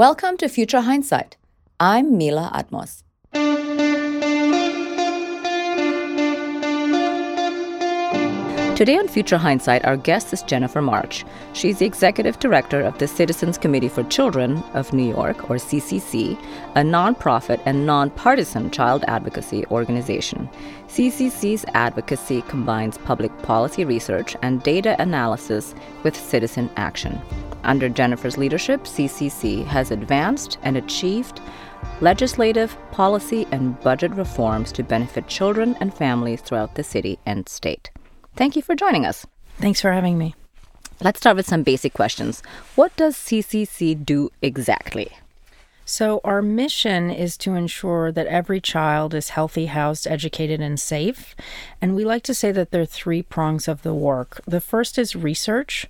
Welcome to Future Hindsight. I'm Mila Atmos. Today on Future Hindsight, our guest is Jennifer March. She's the executive director of the Citizens Committee for Children of New York, or CCC, a nonprofit and nonpartisan child advocacy organization. CCC's advocacy combines public policy research and data analysis with citizen action. Under Jennifer's leadership, CCC has advanced and achieved legislative, policy, and budget reforms to benefit children and families throughout the city and state. Thank you for joining us. Thanks for having me. Let's start with some basic questions. What does CCC do exactly? So, our mission is to ensure that every child is healthy, housed, educated, and safe. And we like to say that there are three prongs of the work. The first is research.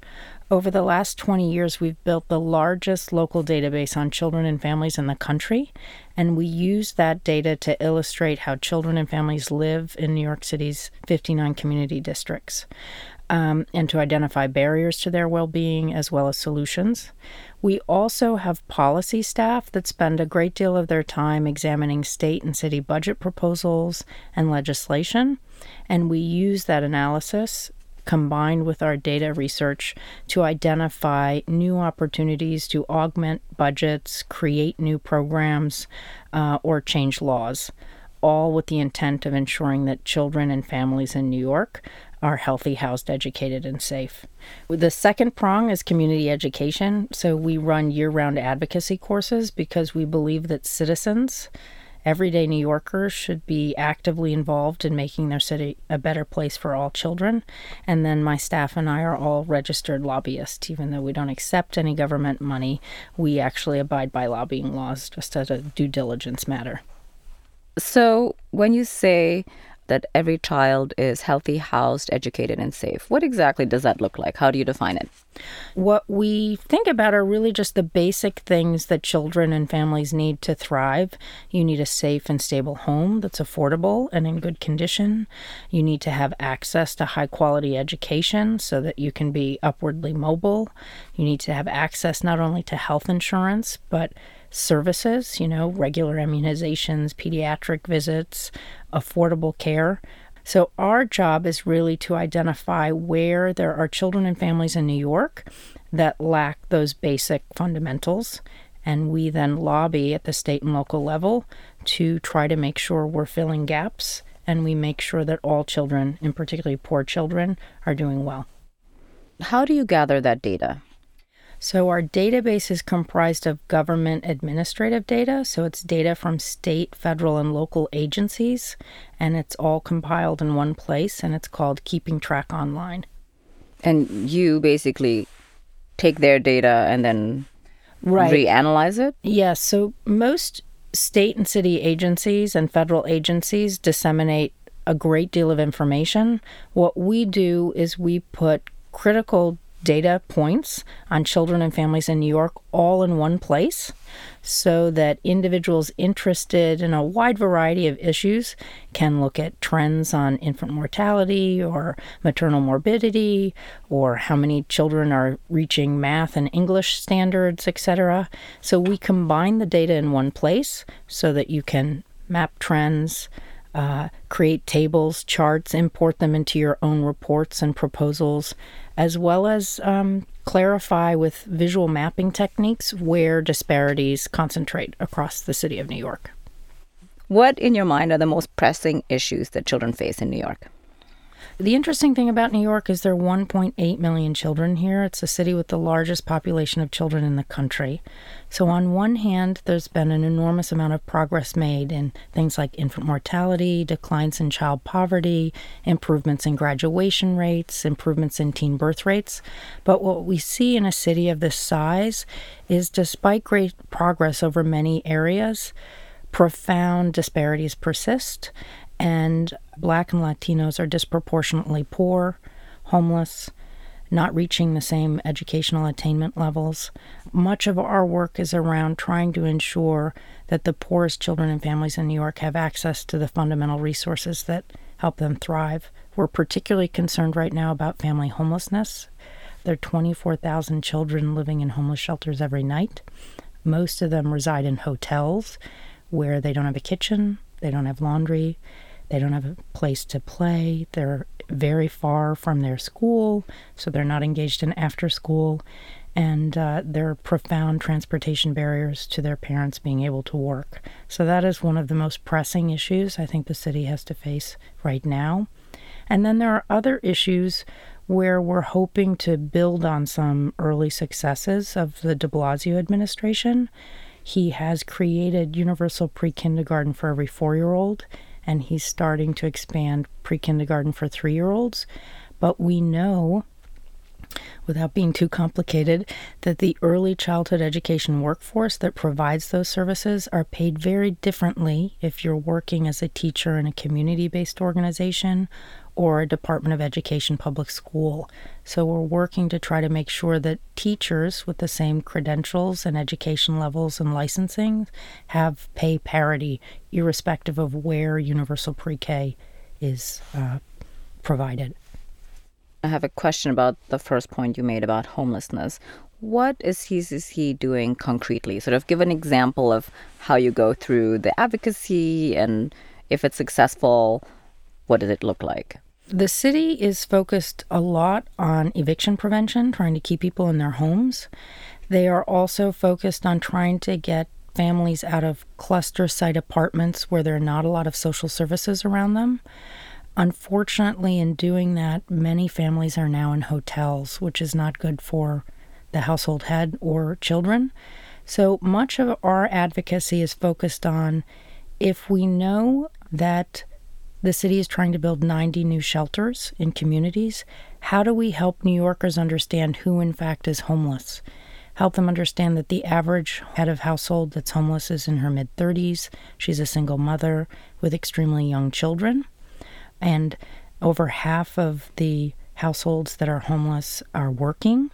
Over the last 20 years, we've built the largest local database on children and families in the country, and we use that data to illustrate how children and families live in New York City's 59 community districts. Um, and to identify barriers to their well being as well as solutions. We also have policy staff that spend a great deal of their time examining state and city budget proposals and legislation, and we use that analysis combined with our data research to identify new opportunities to augment budgets, create new programs, uh, or change laws, all with the intent of ensuring that children and families in New York are healthy, housed, educated, and safe. The second prong is community education. So we run year round advocacy courses because we believe that citizens everyday New Yorkers should be actively involved in making their city a better place for all children. And then my staff and I are all registered lobbyists, even though we don't accept any government money. We actually abide by lobbying laws just as a due diligence matter. So, when you say that every child is healthy, housed, educated, and safe. What exactly does that look like? How do you define it? What we think about are really just the basic things that children and families need to thrive. You need a safe and stable home that's affordable and in good condition. You need to have access to high quality education so that you can be upwardly mobile. You need to have access not only to health insurance, but services, you know, regular immunizations, pediatric visits, affordable care. So, our job is really to identify where there are children and families in New York that lack those basic fundamentals. And we then lobby at the state and local level to try to make sure we're filling gaps and we make sure that all children, and particularly poor children, are doing well. How do you gather that data? So, our database is comprised of government administrative data. So, it's data from state, federal, and local agencies, and it's all compiled in one place, and it's called Keeping Track Online. And you basically take their data and then right. reanalyze it? Yes. So, most state and city agencies and federal agencies disseminate a great deal of information. What we do is we put critical data points on children and families in New York all in one place so that individuals interested in a wide variety of issues can look at trends on infant mortality or maternal morbidity or how many children are reaching math and English standards, etc. So we combine the data in one place so that you can map trends, uh, create tables, charts, import them into your own reports and proposals, as well as um, clarify with visual mapping techniques where disparities concentrate across the city of New York. What, in your mind, are the most pressing issues that children face in New York? The interesting thing about New York is there are 1.8 million children here. It's a city with the largest population of children in the country. So, on one hand, there's been an enormous amount of progress made in things like infant mortality, declines in child poverty, improvements in graduation rates, improvements in teen birth rates. But what we see in a city of this size is despite great progress over many areas, profound disparities persist and Black and Latinos are disproportionately poor, homeless, not reaching the same educational attainment levels. Much of our work is around trying to ensure that the poorest children and families in New York have access to the fundamental resources that help them thrive. We're particularly concerned right now about family homelessness. There are 24,000 children living in homeless shelters every night. Most of them reside in hotels where they don't have a kitchen, they don't have laundry, they don't have a place to play, they're very far from their school, so they're not engaged in after school, and uh, there are profound transportation barriers to their parents being able to work. So, that is one of the most pressing issues I think the city has to face right now. And then there are other issues where we're hoping to build on some early successes of the de Blasio administration. He has created universal pre kindergarten for every four year old, and he's starting to expand pre kindergarten for three year olds. But we know without being too complicated, that the early childhood education workforce that provides those services are paid very differently if you're working as a teacher in a community based organization or a Department of Education public school. So we're working to try to make sure that teachers with the same credentials and education levels and licensing have pay parity, irrespective of where universal pre K is uh, provided. I have a question about the first point you made about homelessness. What is he doing concretely? Sort of give an example of how you go through the advocacy and if it's successful, what does it look like? The city is focused a lot on eviction prevention, trying to keep people in their homes. They are also focused on trying to get families out of cluster site apartments where there are not a lot of social services around them. Unfortunately, in doing that, many families are now in hotels, which is not good for the household head or children. So much of our advocacy is focused on if we know that the city is trying to build 90 new shelters in communities, how do we help New Yorkers understand who, in fact, is homeless? Help them understand that the average head of household that's homeless is in her mid 30s. She's a single mother with extremely young children and over half of the households that are homeless are working.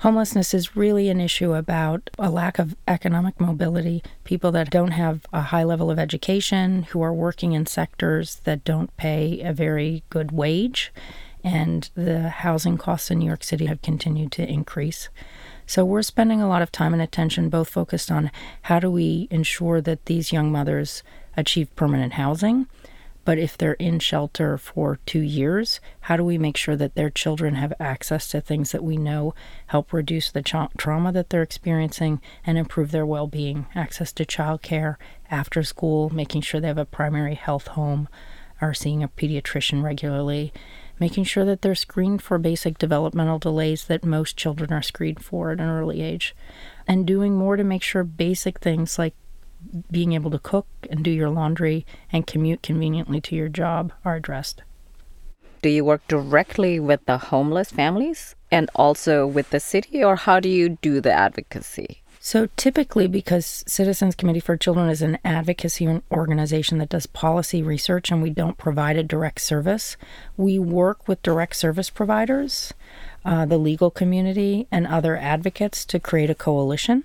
Homelessness is really an issue about a lack of economic mobility, people that don't have a high level of education, who are working in sectors that don't pay a very good wage, and the housing costs in New York City have continued to increase. So we're spending a lot of time and attention both focused on how do we ensure that these young mothers achieve permanent housing but if they're in shelter for two years, how do we make sure that their children have access to things that we know help reduce the tra- trauma that they're experiencing and improve their well being? Access to childcare after school, making sure they have a primary health home, are seeing a pediatrician regularly, making sure that they're screened for basic developmental delays that most children are screened for at an early age, and doing more to make sure basic things like being able to cook and do your laundry and commute conveniently to your job are addressed. Do you work directly with the homeless families and also with the city, or how do you do the advocacy? So, typically, because Citizens Committee for Children is an advocacy organization that does policy research and we don't provide a direct service, we work with direct service providers, uh, the legal community, and other advocates to create a coalition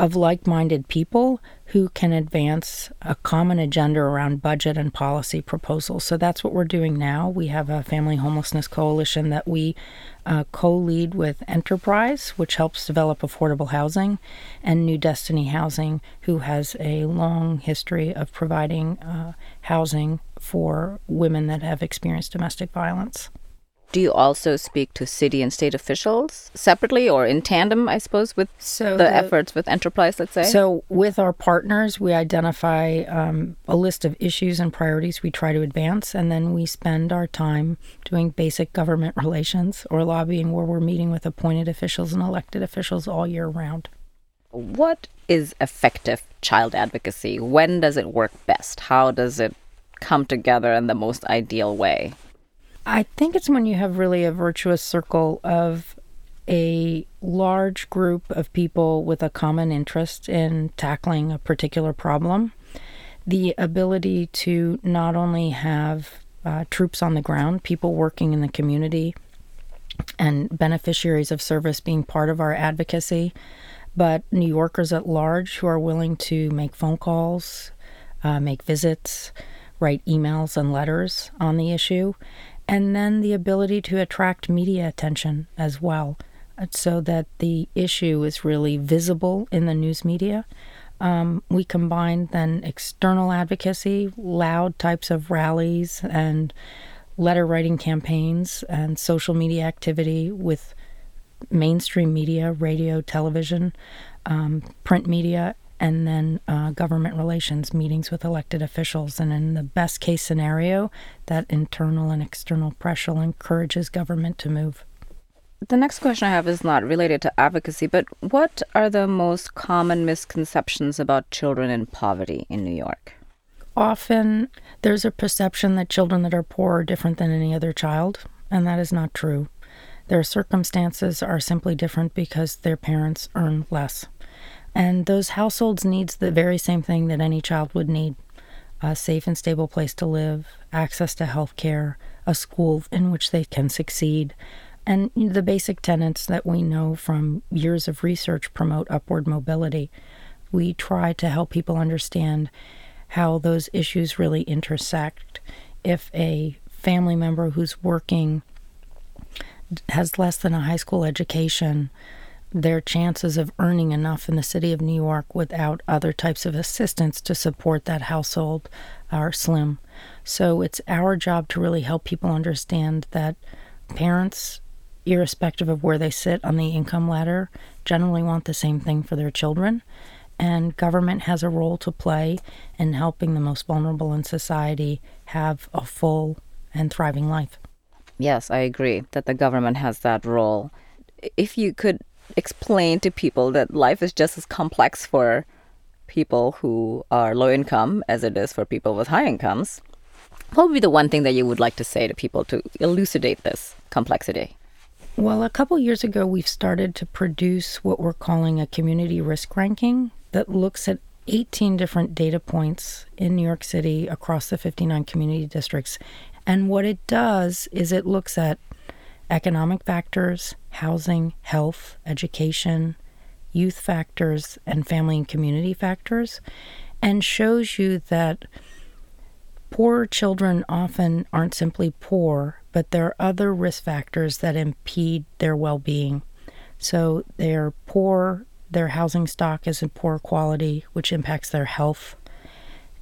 of like minded people who can advance a common agenda around budget and policy proposals. So that's what we're doing now. We have a family homelessness coalition that we uh, co lead with Enterprise, which helps develop affordable housing, and New Destiny Housing, who has a long history of providing uh, housing for women that have experienced domestic violence. Do you also speak to city and state officials separately or in tandem, I suppose, with so the, the efforts with enterprise, let's say? So, with our partners, we identify um, a list of issues and priorities we try to advance, and then we spend our time doing basic government relations or lobbying where we're meeting with appointed officials and elected officials all year round. What is effective child advocacy? When does it work best? How does it come together in the most ideal way? I think it's when you have really a virtuous circle of a large group of people with a common interest in tackling a particular problem. The ability to not only have uh, troops on the ground, people working in the community, and beneficiaries of service being part of our advocacy, but New Yorkers at large who are willing to make phone calls, uh, make visits, write emails and letters on the issue, and then the ability to attract media attention as well. so that the issue is really visible in the news media. Um, we combine then external advocacy, loud types of rallies and letter writing campaigns and social media activity with mainstream media, radio, television, um, print media, and then uh, government relations meetings with elected officials. And in the best case scenario, that internal and external pressure encourages government to move. The next question I have is not related to advocacy, but what are the most common misconceptions about children in poverty in New York? Often there's a perception that children that are poor are different than any other child, and that is not true. Their circumstances are simply different because their parents earn less. And those households needs the very same thing that any child would need a safe and stable place to live, access to health care, a school in which they can succeed, and the basic tenets that we know from years of research promote upward mobility. We try to help people understand how those issues really intersect. If a family member who's working has less than a high school education, their chances of earning enough in the city of New York without other types of assistance to support that household are slim. So it's our job to really help people understand that parents, irrespective of where they sit on the income ladder, generally want the same thing for their children. And government has a role to play in helping the most vulnerable in society have a full and thriving life. Yes, I agree that the government has that role. If you could explain to people that life is just as complex for people who are low income as it is for people with high incomes, what would be the one thing that you would like to say to people to elucidate this complexity? Well, a couple years ago, we've started to produce what we're calling a community risk ranking that looks at 18 different data points in New York City across the 59 community districts. And what it does is it looks at economic factors, housing, health, education, youth factors, and family and community factors, and shows you that poor children often aren't simply poor, but there are other risk factors that impede their well being. So they're poor, their housing stock is in poor quality, which impacts their health.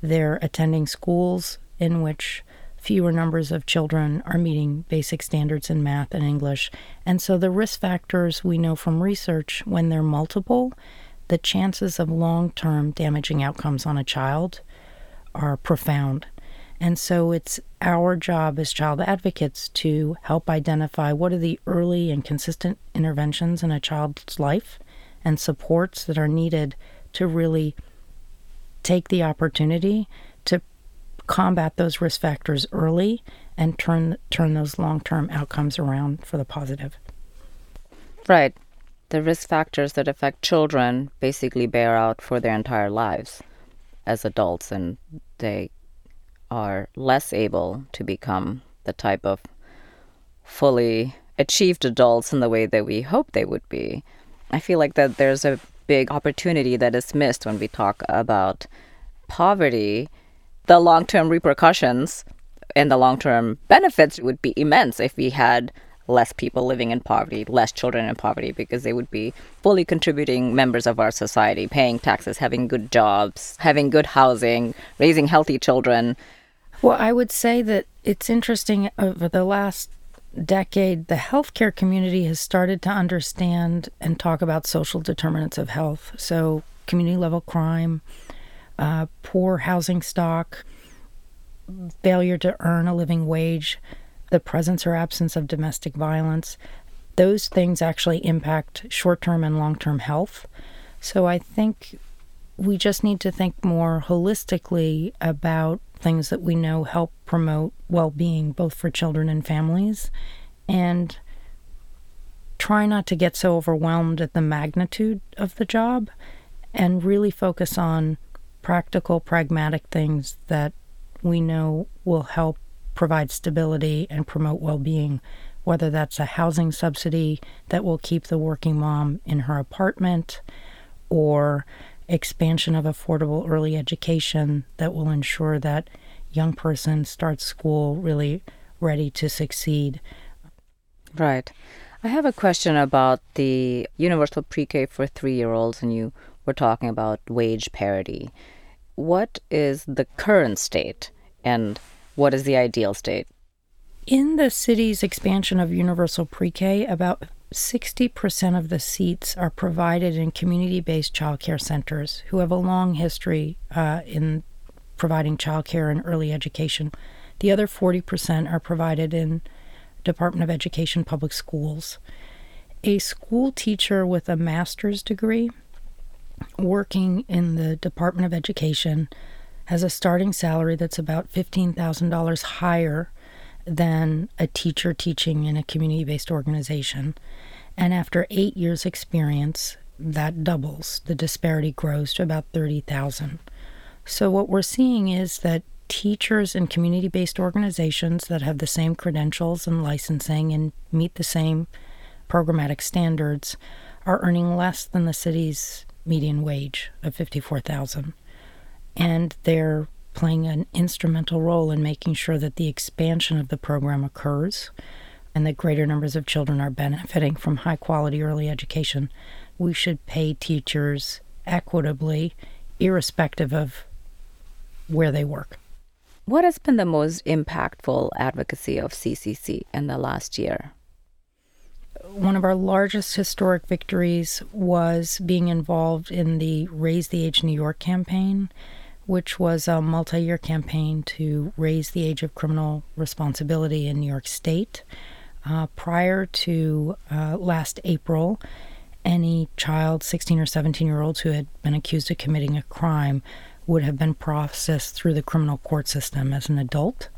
They're attending schools in which fewer numbers of children are meeting basic standards in math and English. And so the risk factors we know from research, when they're multiple, the chances of long term damaging outcomes on a child are profound. And so it's our job as child advocates to help identify what are the early and consistent interventions in a child's life and supports that are needed to really take the opportunity to combat those risk factors early and turn turn those long-term outcomes around for the positive. Right. The risk factors that affect children basically bear out for their entire lives as adults and they are less able to become the type of fully achieved adults in the way that we hope they would be. I feel like that there's a big opportunity that is missed when we talk about poverty the long term repercussions and the long term benefits would be immense if we had less people living in poverty, less children in poverty, because they would be fully contributing members of our society, paying taxes, having good jobs, having good housing, raising healthy children. Well, I would say that it's interesting over the last decade, the healthcare community has started to understand and talk about social determinants of health. So, community level crime, uh, poor housing stock, failure to earn a living wage, the presence or absence of domestic violence. Those things actually impact short term and long term health. So I think we just need to think more holistically about things that we know help promote well being, both for children and families, and try not to get so overwhelmed at the magnitude of the job and really focus on practical, pragmatic things that we know will help provide stability and promote well being, whether that's a housing subsidy that will keep the working mom in her apartment or expansion of affordable early education that will ensure that young person starts school really ready to succeed. Right. I have a question about the universal pre K for three year olds, and you were talking about wage parity. What is the current state, and what is the ideal state? In the city's expansion of universal pre K, about 60% of the seats are provided in community based childcare centers who have a long history uh, in providing childcare and early education. The other 40% are provided in Department of Education public schools. A school teacher with a master's degree working in the Department of Education has a starting salary that's about $15,000 higher than a teacher teaching in a community based organization. And after eight years' experience, that doubles. The disparity grows to about 30,000. So, what we're seeing is that teachers in community based organizations that have the same credentials and licensing and meet the same programmatic standards are earning less than the city's median wage of 54,000 and they're playing an instrumental role in making sure that the expansion of the program occurs and that greater numbers of children are benefiting from high quality early education. We should pay teachers equitably irrespective of where they work. What has been the most impactful advocacy of CCC in the last year? One of our largest historic victories was being involved in the Raise the Age New York campaign, which was a multi year campaign to raise the age of criminal responsibility in New York State. Uh, prior to uh, last April, any child, 16 or 17 year olds who had been accused of committing a crime would have been processed through the criminal court system as an adult.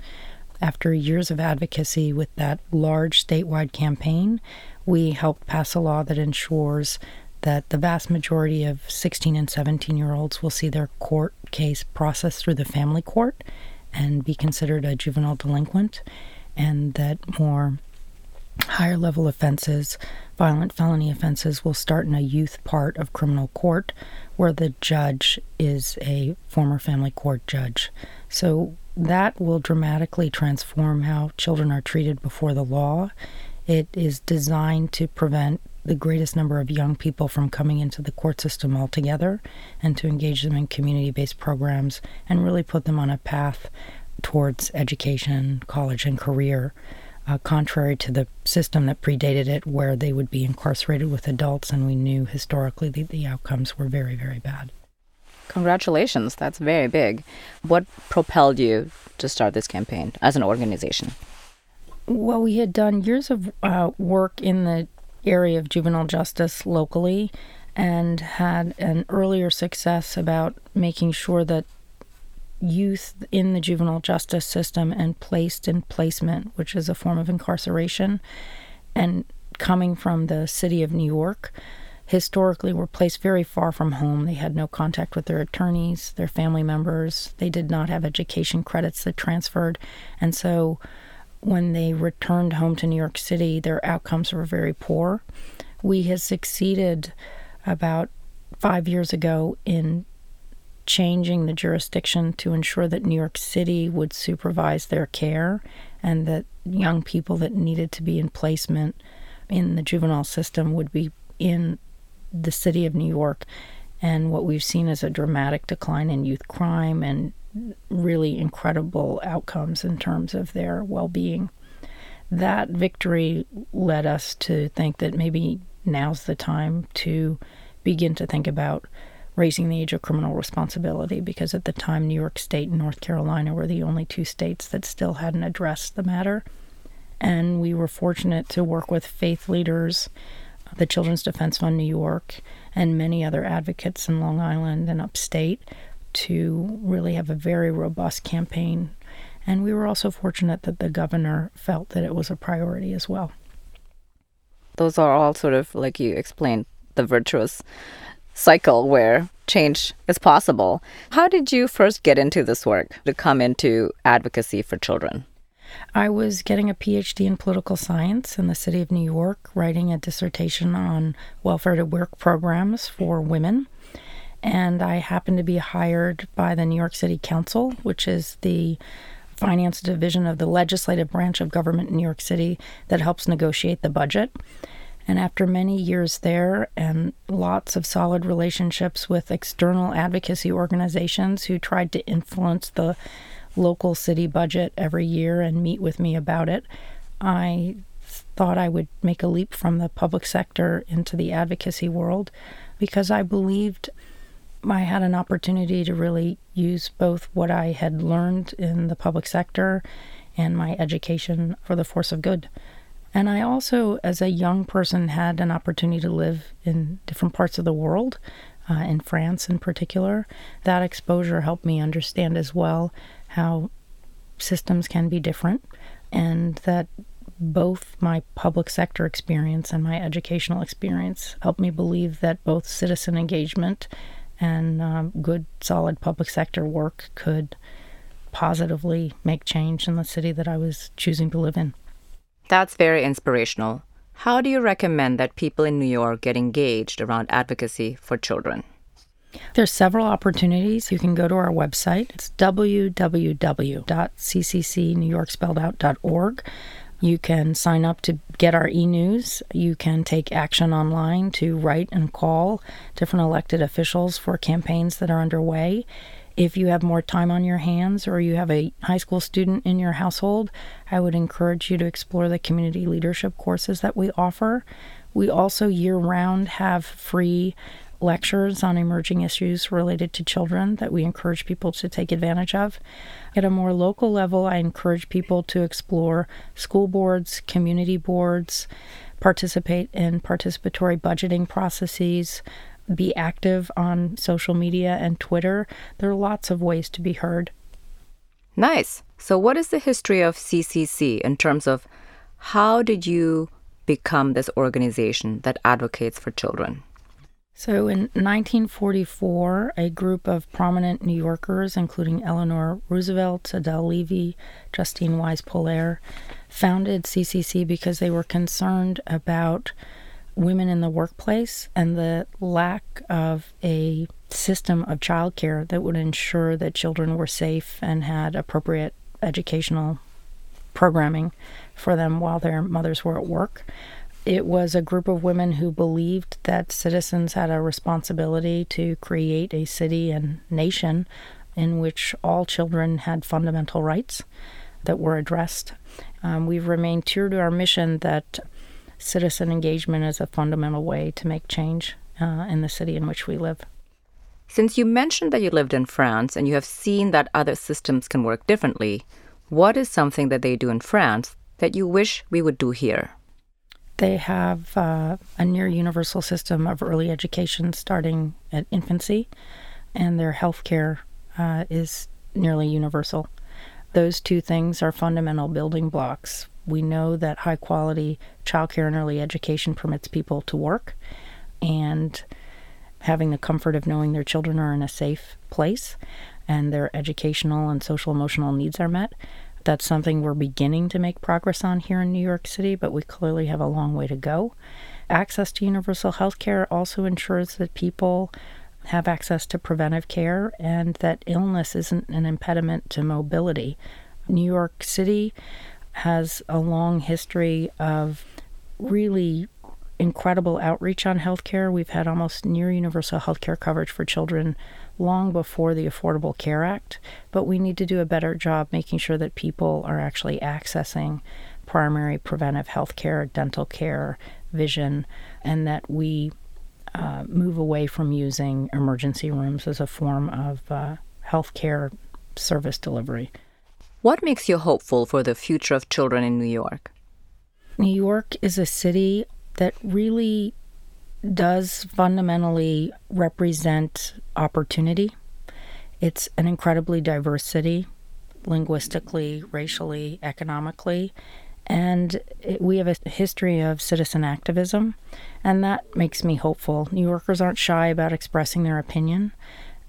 After years of advocacy with that large statewide campaign, we helped pass a law that ensures that the vast majority of 16 and 17 year olds will see their court case processed through the family court and be considered a juvenile delinquent, and that more higher level offenses, violent felony offenses, will start in a youth part of criminal court where the judge is a former family court judge. So that will dramatically transform how children are treated before the law. It is designed to prevent the greatest number of young people from coming into the court system altogether and to engage them in community based programs and really put them on a path towards education, college, and career uh, contrary to the system that predated it, where they would be incarcerated with adults, and we knew historically that the outcomes were very, very bad. Congratulations, that's very big. What propelled you to start this campaign as an organization? Well, we had done years of uh, work in the area of juvenile justice locally and had an earlier success about making sure that youth in the juvenile justice system and placed in placement, which is a form of incarceration, and coming from the city of New York, historically were placed very far from home. They had no contact with their attorneys, their family members. They did not have education credits that transferred. And so when they returned home to New York City, their outcomes were very poor. We had succeeded about five years ago in changing the jurisdiction to ensure that New York City would supervise their care and that young people that needed to be in placement in the juvenile system would be in the city of New York. And what we've seen is a dramatic decline in youth crime and really incredible outcomes in terms of their well being. That victory led us to think that maybe now's the time to begin to think about raising the age of criminal responsibility because at the time New York State and North Carolina were the only two states that still hadn't addressed the matter. And we were fortunate to work with faith leaders, the Children's Defense Fund New York, and many other advocates in Long Island and upstate to really have a very robust campaign. And we were also fortunate that the governor felt that it was a priority as well. Those are all sort of, like you explained, the virtuous cycle where change is possible. How did you first get into this work to come into advocacy for children? I was getting a PhD in political science in the city of New York, writing a dissertation on welfare to work programs for women. And I happened to be hired by the New York City Council, which is the finance division of the legislative branch of government in New York City that helps negotiate the budget. And after many years there and lots of solid relationships with external advocacy organizations who tried to influence the local city budget every year and meet with me about it, I thought I would make a leap from the public sector into the advocacy world because I believed I had an opportunity to really use both what I had learned in the public sector and my education for the force of good. And I also, as a young person, had an opportunity to live in different parts of the world, uh, in France in particular. That exposure helped me understand as well how systems can be different and that both my public sector experience and my educational experience helped me believe that both citizen engagement and um, good, solid public sector work could positively make change in the city that I was choosing to live in. That's very inspirational. How do you recommend that people in New York get engaged around advocacy for children? There's several opportunities. You can go to our website. It's www.cccnewyorkspelledout.org. You can sign up to get our e news. You can take action online to write and call different elected officials for campaigns that are underway. If you have more time on your hands or you have a high school student in your household, I would encourage you to explore the community leadership courses that we offer. We also year round have free lectures on emerging issues related to children that we encourage people to take advantage of. At a more local level, I encourage people to explore school boards, community boards, participate in participatory budgeting processes, be active on social media and Twitter. There are lots of ways to be heard. Nice. So, what is the history of CCC in terms of how did you become this organization that advocates for children? So in 1944, a group of prominent New Yorkers, including Eleanor Roosevelt, Adele Levy, Justine Wise Polier, founded CCC because they were concerned about women in the workplace and the lack of a system of childcare that would ensure that children were safe and had appropriate educational programming for them while their mothers were at work. It was a group of women who believed that citizens had a responsibility to create a city and nation in which all children had fundamental rights that were addressed. Um, we've remained true to our mission that citizen engagement is a fundamental way to make change uh, in the city in which we live. Since you mentioned that you lived in France and you have seen that other systems can work differently, what is something that they do in France that you wish we would do here? They have uh, a near universal system of early education starting at infancy, and their healthcare uh, is nearly universal. Those two things are fundamental building blocks. We know that high quality childcare and early education permits people to work, and having the comfort of knowing their children are in a safe place and their educational and social emotional needs are met that's something we're beginning to make progress on here in New York City, but we clearly have a long way to go. Access to universal health care also ensures that people have access to preventive care and that illness isn't an impediment to mobility. New York City has a long history of really incredible outreach on healthcare. We've had almost near universal healthcare coverage for children long before the Affordable Care Act, but we need to do a better job making sure that people are actually accessing primary preventive health care, dental care, vision, and that we uh, move away from using emergency rooms as a form of uh, health care service delivery. What makes you hopeful for the future of children in New York? New York is a city that really does fundamentally represent opportunity. It's an incredibly diverse city, linguistically, racially, economically, and it, we have a history of citizen activism, and that makes me hopeful. New Yorkers aren't shy about expressing their opinion.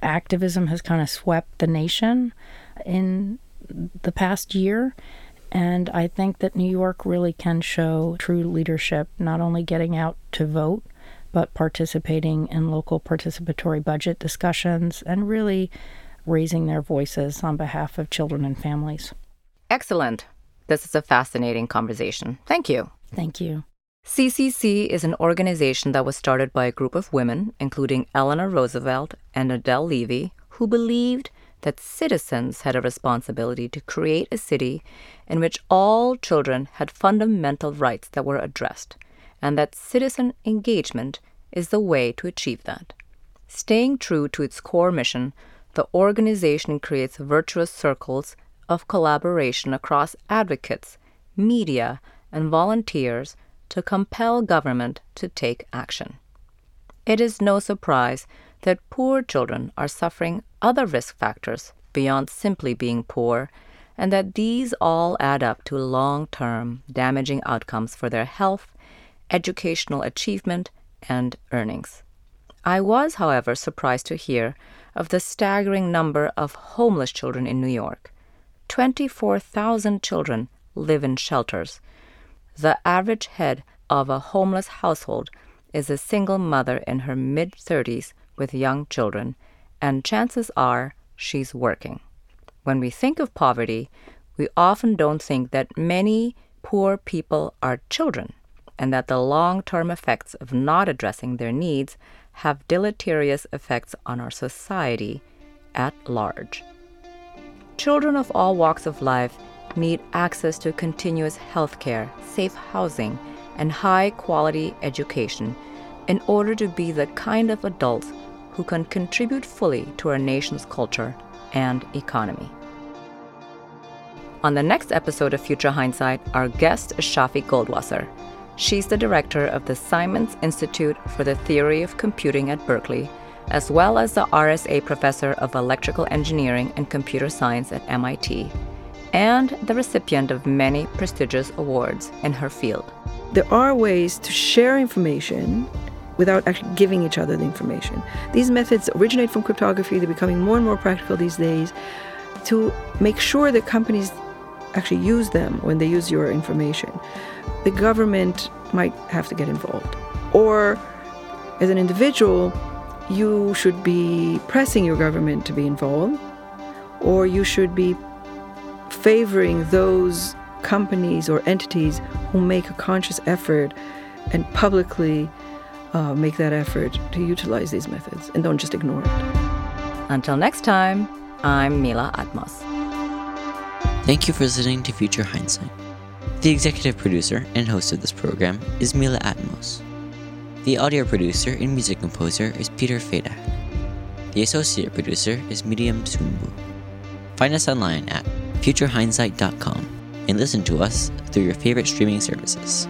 Activism has kind of swept the nation in the past year, and I think that New York really can show true leadership, not only getting out to vote, but participating in local participatory budget discussions and really raising their voices on behalf of children and families. Excellent. This is a fascinating conversation. Thank you. Thank you. CCC is an organization that was started by a group of women, including Eleanor Roosevelt and Adele Levy, who believed that citizens had a responsibility to create a city in which all children had fundamental rights that were addressed, and that citizen engagement is the way to achieve that. Staying true to its core mission, the organization creates virtuous circles of collaboration across advocates, media, and volunteers to compel government to take action. It is no surprise that poor children are suffering other risk factors beyond simply being poor, and that these all add up to long term damaging outcomes for their health, educational achievement, and earnings. I was, however, surprised to hear of the staggering number of homeless children in New York. 24,000 children live in shelters, the average head of a homeless household is a single mother in her mid 30s with young children, and chances are she's working. When we think of poverty, we often don't think that many poor people are children and that the long term effects of not addressing their needs have deleterious effects on our society at large. Children of all walks of life need access to continuous health care, safe housing, and high quality education in order to be the kind of adults who can contribute fully to our nation's culture and economy. On the next episode of Future Hindsight, our guest is Shafi Goldwasser. She's the director of the Simons Institute for the Theory of Computing at Berkeley, as well as the RSA Professor of Electrical Engineering and Computer Science at MIT and the recipient of many prestigious awards in her field. There are ways to share information without actually giving each other the information. These methods originate from cryptography, they're becoming more and more practical these days to make sure that companies actually use them when they use your information. The government might have to get involved. Or as an individual, you should be pressing your government to be involved, or you should be favoring those companies or entities who make a conscious effort and publicly uh, make that effort to utilize these methods and don't just ignore it. Until next time, I'm Mila Atmos. Thank you for listening to Future Hindsight. The executive producer and host of this program is Mila Atmos. The audio producer and music composer is Peter Fadak. The associate producer is Miriam Sumbu. Find us online at futurehindsight.com and listen to us through your favorite streaming services.